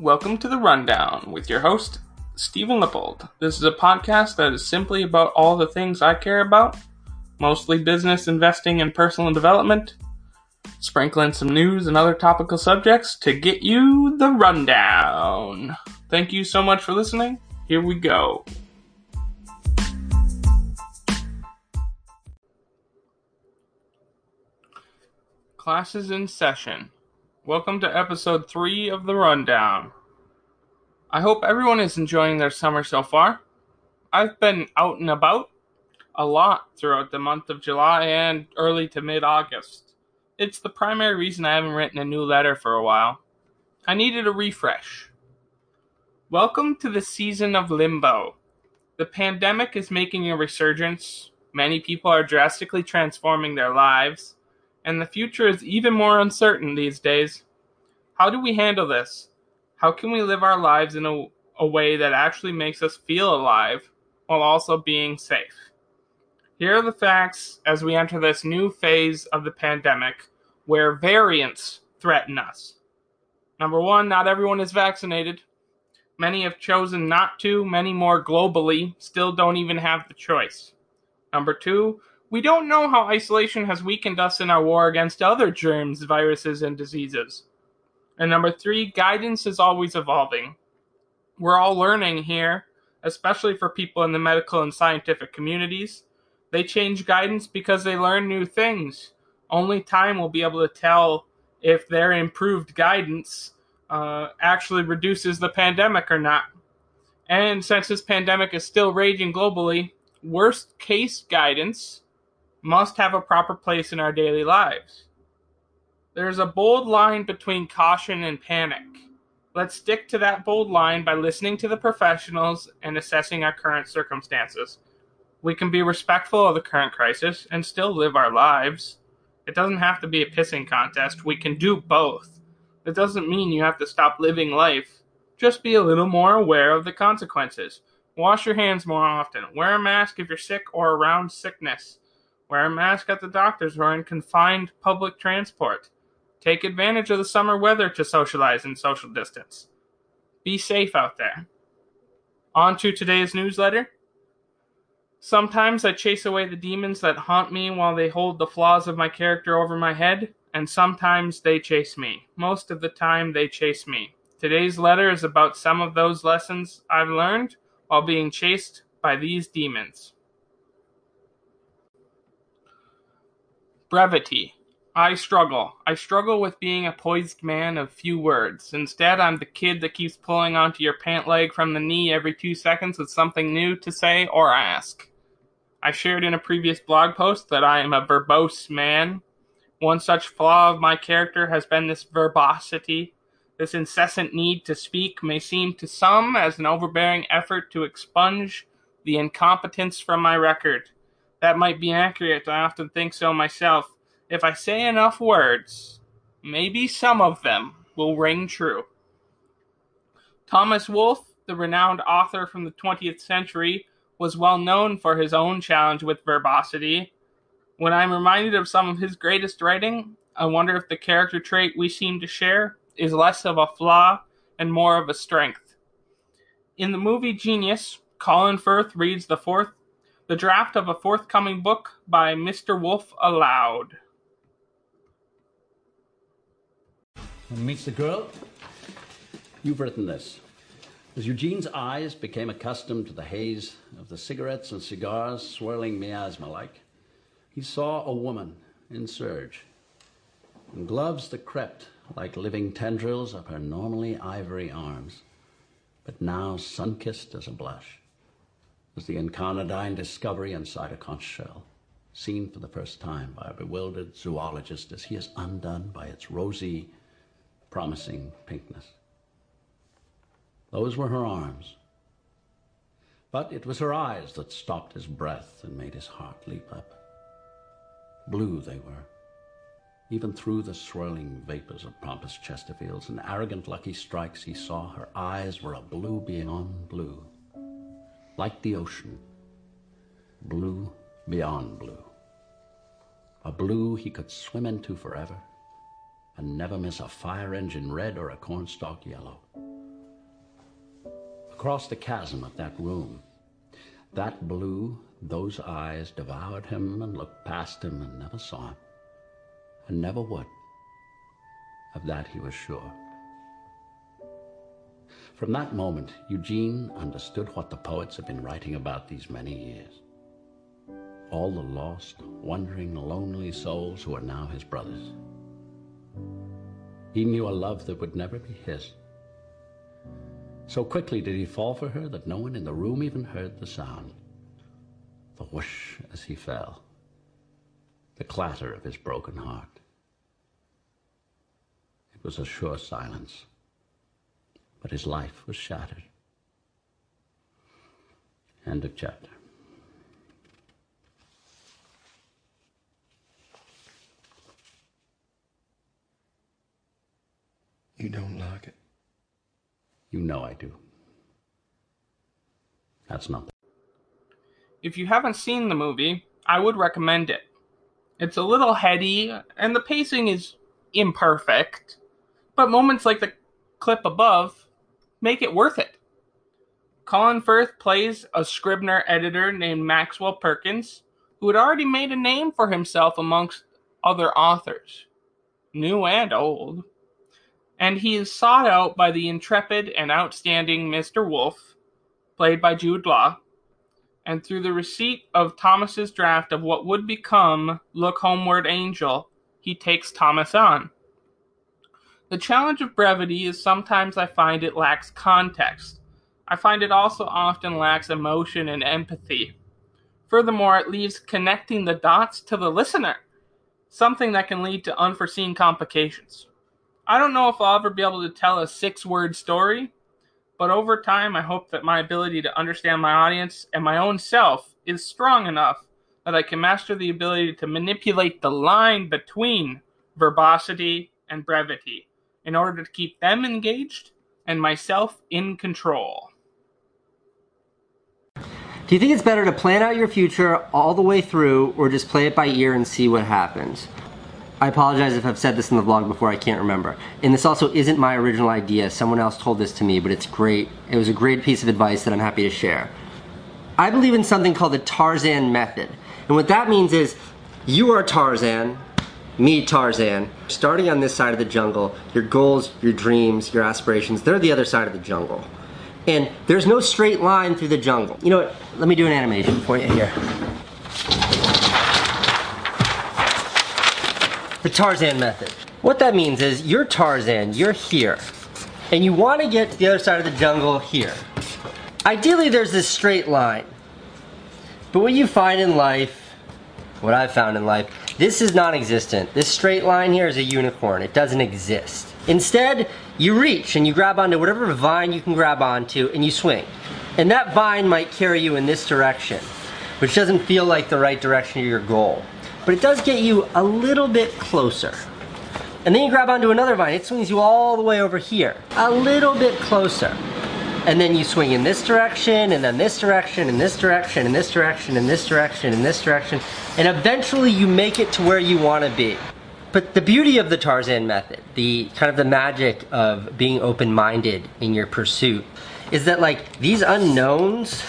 Welcome to the Rundown with your host, Stephen Lippold. This is a podcast that is simply about all the things I care about, mostly business, investing, and personal development, sprinkling some news and other topical subjects to get you the rundown. Thank you so much for listening. Here we go. Classes in session. Welcome to episode 3 of the Rundown. I hope everyone is enjoying their summer so far. I've been out and about a lot throughout the month of July and early to mid August. It's the primary reason I haven't written a new letter for a while. I needed a refresh. Welcome to the season of limbo. The pandemic is making a resurgence. Many people are drastically transforming their lives and the future is even more uncertain these days. How do we handle this? How can we live our lives in a, a way that actually makes us feel alive while also being safe? Here are the facts as we enter this new phase of the pandemic where variants threaten us. Number one, not everyone is vaccinated. Many have chosen not to, many more globally still don't even have the choice. Number two, we don't know how isolation has weakened us in our war against other germs, viruses, and diseases. And number three, guidance is always evolving. We're all learning here, especially for people in the medical and scientific communities. They change guidance because they learn new things. Only time will be able to tell if their improved guidance uh, actually reduces the pandemic or not. And since this pandemic is still raging globally, worst case guidance must have a proper place in our daily lives. There is a bold line between caution and panic. Let's stick to that bold line by listening to the professionals and assessing our current circumstances. We can be respectful of the current crisis and still live our lives. It doesn't have to be a pissing contest. We can do both. It doesn't mean you have to stop living life. Just be a little more aware of the consequences. Wash your hands more often. Wear a mask if you're sick or around sickness. Wear a mask at the doctor's or in confined public transport. Take advantage of the summer weather to socialize and social distance. Be safe out there. On to today's newsletter. Sometimes I chase away the demons that haunt me while they hold the flaws of my character over my head, and sometimes they chase me. Most of the time, they chase me. Today's letter is about some of those lessons I've learned while being chased by these demons. Brevity. I struggle. I struggle with being a poised man of few words. Instead, I'm the kid that keeps pulling onto your pant leg from the knee every two seconds with something new to say or ask. I shared in a previous blog post that I am a verbose man. One such flaw of my character has been this verbosity. This incessant need to speak may seem to some as an overbearing effort to expunge the incompetence from my record that might be accurate. I often think so myself. If I say enough words, maybe some of them will ring true. Thomas Wolfe, the renowned author from the 20th century, was well known for his own challenge with verbosity. When I'm reminded of some of his greatest writing, I wonder if the character trait we seem to share is less of a flaw and more of a strength. In the movie Genius, Colin Firth reads the fourth the draft of a forthcoming book by Mr. Wolfe aloud. When meets the girl, you've written this. As Eugene's eyes became accustomed to the haze of the cigarettes and cigars swirling miasma like, he saw a woman in serge, in gloves that crept like living tendrils up her normally ivory arms, but now sun kissed as a blush was the incarnadine discovery inside a conch shell, seen for the first time by a bewildered zoologist as he is undone by its rosy, promising pinkness. Those were her arms. But it was her eyes that stopped his breath and made his heart leap up. Blue they were. Even through the swirling vapors of pompous Chesterfields and arrogant Lucky Strikes, he saw her eyes were a blue beyond blue like the ocean, blue beyond blue. A blue he could swim into forever and never miss a fire engine red or a cornstalk yellow. across the chasm of that room. That blue, those eyes devoured him and looked past him and never saw him, and never would. Of that he was sure. From that moment, Eugene understood what the poets have been writing about these many years. All the lost, wandering, lonely souls who are now his brothers. He knew a love that would never be his. So quickly did he fall for her that no one in the room even heard the sound. The whoosh as he fell. The clatter of his broken heart. It was a sure silence. But his life was shattered. End of chapter. You don't like it. You know I do. That's not. If you haven't seen the movie, I would recommend it. It's a little heady, and the pacing is imperfect, but moments like the clip above make it worth it. Colin Firth plays a Scribner editor named Maxwell Perkins, who had already made a name for himself amongst other authors, new and old and he is sought out by the intrepid and outstanding Mr. Wolfe, played by Jude Law, and through the receipt of Thomas's draft of what would become Look Homeward Angel, he takes Thomas on. The challenge of brevity is sometimes I find it lacks context. I find it also often lacks emotion and empathy. Furthermore, it leaves connecting the dots to the listener, something that can lead to unforeseen complications. I don't know if I'll ever be able to tell a six word story, but over time, I hope that my ability to understand my audience and my own self is strong enough that I can master the ability to manipulate the line between verbosity and brevity in order to keep them engaged and myself in control. Do you think it's better to plan out your future all the way through or just play it by ear and see what happens? I apologize if I've said this in the vlog before, I can't remember. And this also isn't my original idea, someone else told this to me, but it's great. It was a great piece of advice that I'm happy to share. I believe in something called the Tarzan method. And what that means is, you are Tarzan, me Tarzan, starting on this side of the jungle, your goals, your dreams, your aspirations, they're the other side of the jungle. And there's no straight line through the jungle. You know what, let me do an animation for you here. the Tarzan method. What that means is you're Tarzan, you're here, and you want to get to the other side of the jungle here. Ideally, there's this straight line. But what you find in life, what I've found in life, this is non-existent. This straight line here is a unicorn. It doesn't exist. Instead, you reach and you grab onto whatever vine you can grab onto and you swing. And that vine might carry you in this direction, which doesn't feel like the right direction to your goal but it does get you a little bit closer. And then you grab onto another vine, it swings you all the way over here, a little bit closer. And then you swing in this direction, and then this direction, and this direction, and this direction, and this direction, and this direction, and eventually you make it to where you want to be. But the beauty of the Tarzan method, the kind of the magic of being open-minded in your pursuit, is that like these unknowns,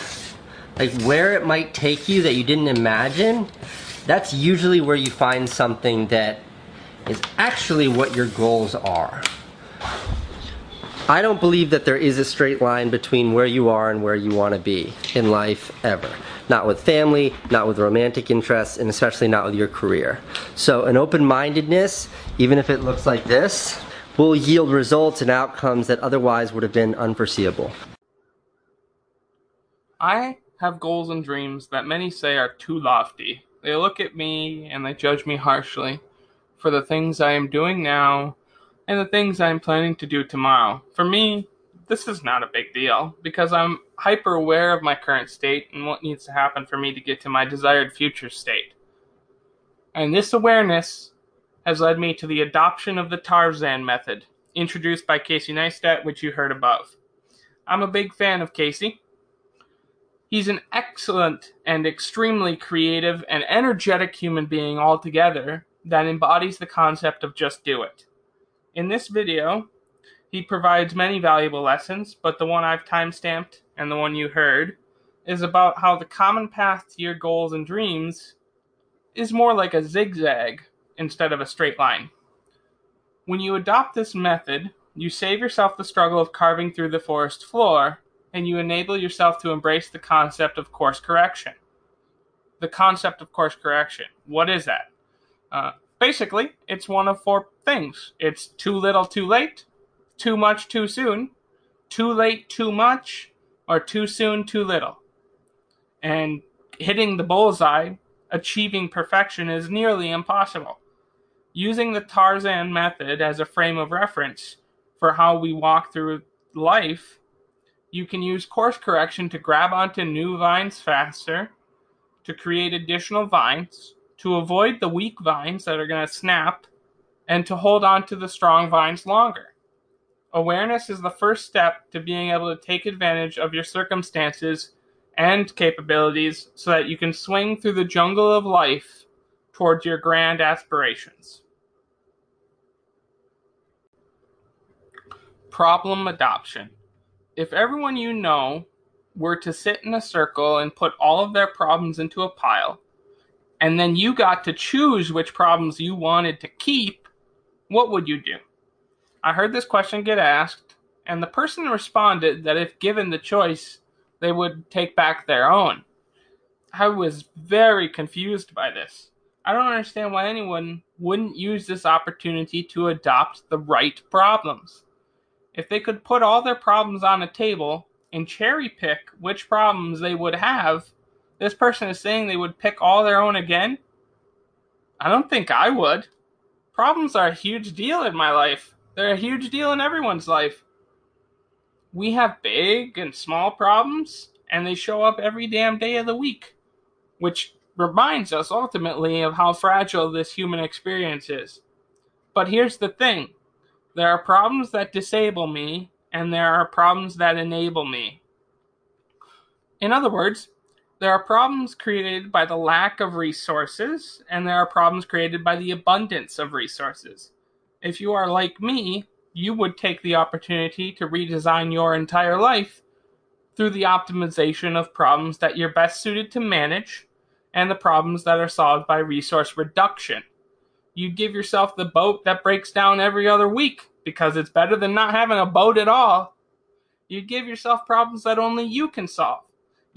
like where it might take you that you didn't imagine, that's usually where you find something that is actually what your goals are. I don't believe that there is a straight line between where you are and where you want to be in life ever. Not with family, not with romantic interests, and especially not with your career. So an open-mindedness, even if it looks like this, will yield results and outcomes that otherwise would have been unforeseeable. I have goals and dreams that many say are too lofty they look at me and they judge me harshly for the things I am doing now and the things I am planning to do tomorrow. For me, this is not a big deal because I'm hyper aware of my current state and what needs to happen for me to get to my desired future state. And this awareness has led me to the adoption of the Tarzan method, introduced by Casey Neistat, which you heard above. I'm a big fan of Casey. He's an excellent and extremely creative and energetic human being altogether that embodies the concept of just do it. In this video, He provides many valuable lessons, but the one I've timestamped and the one you heard is about how the common path to your goals and dreams is more like a zigzag instead of a straight line. When you adopt this method, you save yourself the struggle of carving through the forest floor and you enable yourself to embrace the concept of course correction. The concept of course correction. What is that? Uh, basically, it's one of four things it's too little, too late, too much, too soon, too late, too much, or too soon, too little. And hitting the bullseye, achieving perfection, is nearly impossible. Using the Tarzan method as a frame of reference for how we walk through life, you can use course correction to grab onto new vines faster, to create additional vines, to avoid the weak vines that are going to snap, and to hold on to the strong vines longer. Awareness is the first step to being able to take advantage of your circumstances and capabilities so that you can swing through the jungle of life towards your grand aspirations. Problem adoption. If everyone you know were to sit in a circle and put all of their problems into a pile, and then you got to choose which problems you wanted to keep, what would you do? I heard this question get asked, and the person responded that if given the choice, they would take back their own. I was very confused by this. I don't understand why anyone wouldn't use this opportunity to adopt the right problems. If they could put all their problems on a table and cherry pick which problems they would have, this person is saying they would pick all their own again? I don't think I would. Problems are a huge deal in my life. They're a huge deal in everyone's life. We have big and small problems, and they show up every damn day of the week, which reminds us ultimately of how fragile this human experience is. But here's the thing there are problems that disable me, and there are problems that enable me. In other words, there are problems created by the lack of resources, and there are problems created by the abundance of resources. If you are like me, you would take the opportunity to redesign your entire life through the optimization of problems that you're best suited to manage and the problems that are solved by resource reduction. You'd give yourself the boat that breaks down every other week because it's better than not having a boat at all. You'd give yourself problems that only you can solve.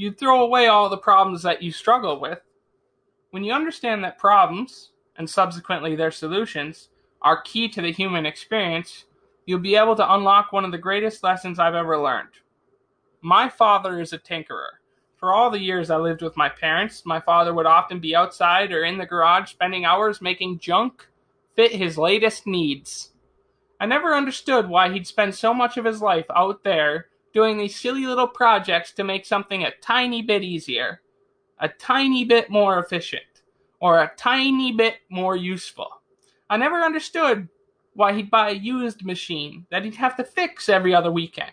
You throw away all the problems that you struggle with. When you understand that problems, and subsequently their solutions, are key to the human experience, you'll be able to unlock one of the greatest lessons I've ever learned. My father is a tinkerer. For all the years I lived with my parents, my father would often be outside or in the garage spending hours making junk fit his latest needs. I never understood why he'd spend so much of his life out there doing these silly little projects to make something a tiny bit easier, a tiny bit more efficient, or a tiny bit more useful. I never understood why he'd buy a used machine that he'd have to fix every other weekend.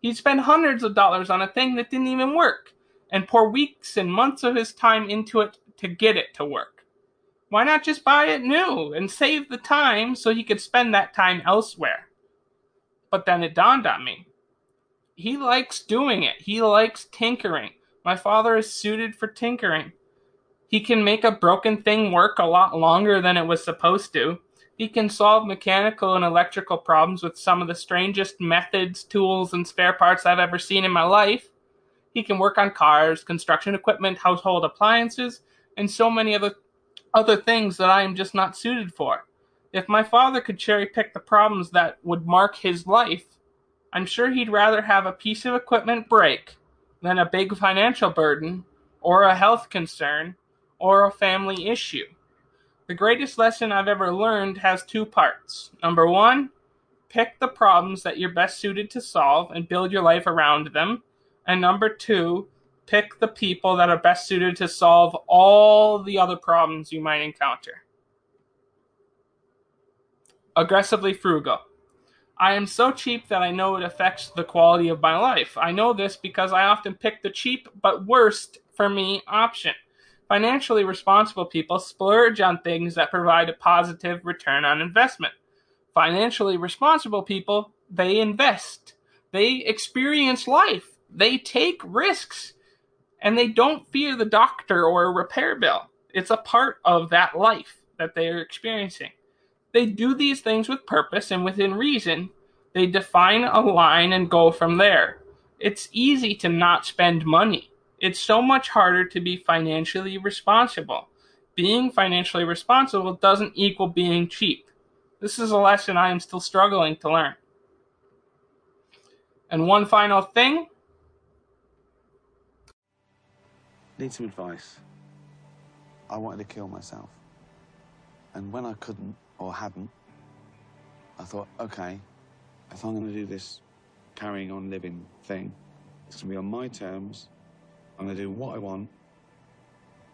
He'd spend hundreds of dollars on a thing that didn't even work and pour weeks and months of his time into it to get it to work. Why not just buy it new and save the time so he could spend that time elsewhere? But then it dawned on me. He likes doing it. He likes tinkering. My father is suited for tinkering. He can make a broken thing work a lot longer than it was supposed to. He can solve mechanical and electrical problems with some of the strangest methods, tools, and spare parts I've ever seen in my life. He can work on cars, construction equipment, household appliances, and so many other other things that I am just not suited for. If my father could cherry pick the problems that would mark his life, I'm sure he'd rather have a piece of equipment break than a big financial burden, or a health concern, or a family issue. The greatest lesson I've ever learned has two parts. Number one, pick the problems that you're best suited to solve and build your life around them. And number two, pick the people that are best suited to solve all the other problems you might encounter. Aggressively frugal. I am so cheap that I know it affects the quality of my life. I know this because I often pick the cheap but worst for me option. Financially responsible people splurge on things that provide a positive return on investment. Financially responsible people they invest, they experience life, they take risks, and they don't fear the doctor or a repair bill. It's a part of that life that they are experiencing. They do these things with purpose and within reason. They define a line and go from there. It's easy to not spend money. It's so much harder to be financially responsible. Being financially responsible doesn't equal being cheap. This is a lesson I am still struggling to learn. And one final thing Need some advice. I wanted to kill myself. And when I couldn't or hadn't, I thought, okay, if I'm going to do this carrying on living thing, it's going to be on my terms. I'm going to do what I want.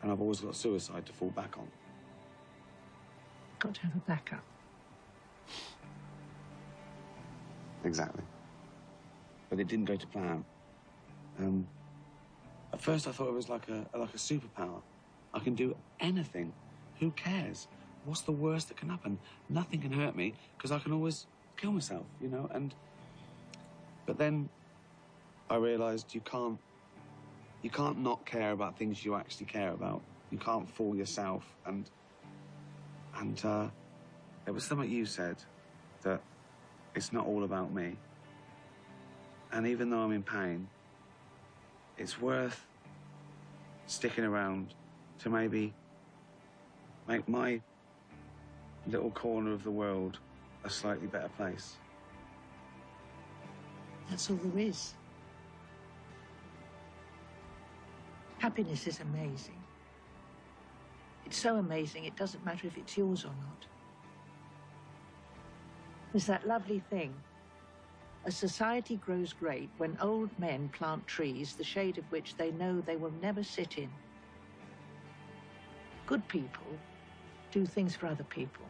And I've always got suicide to fall back on. Got to have a backup. Exactly. But it didn't go to plan. Um, at first, I thought it was like a like a superpower. I can do anything. Who cares? What's the worst that can happen? Nothing can hurt me because I can always kill myself, you know. And but then I realised you can't you can't not care about things you actually care about. You can't fool yourself. And and uh, was something you said that it's not all about me. And even though I'm in pain, it's worth sticking around to maybe make my little corner of the world a slightly better place. That's all there is. Happiness is amazing. It's so amazing, it doesn't matter if it's yours or not. There's that lovely thing. A society grows great when old men plant trees, the shade of which they know they will never sit in. Good people do things for other people.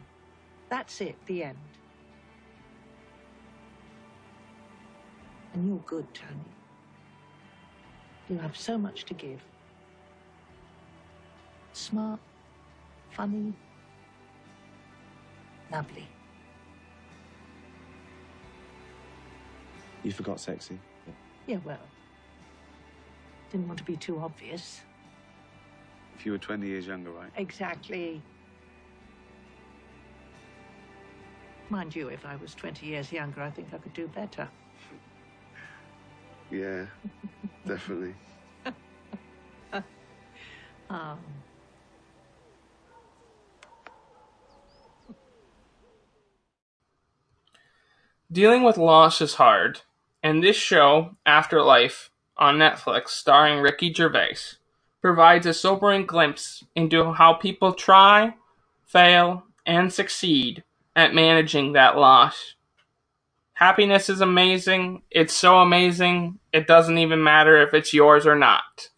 That's it, the end. And you're good, Tony. You have so much to give. Smart, funny, lovely. You forgot sexy. Yeah, well, didn't want to be too obvious. If you were 20 years younger, right? Exactly. Mind you, if I was 20 years younger, I think I could do better. Yeah, definitely. Um, Dealing with loss is hard, and this show, Afterlife, on Netflix, starring Ricky Gervais, provides a sobering glimpse into how people try, fail, and succeed at managing that loss. Happiness is amazing. It's so amazing, it doesn't even matter if it's yours or not.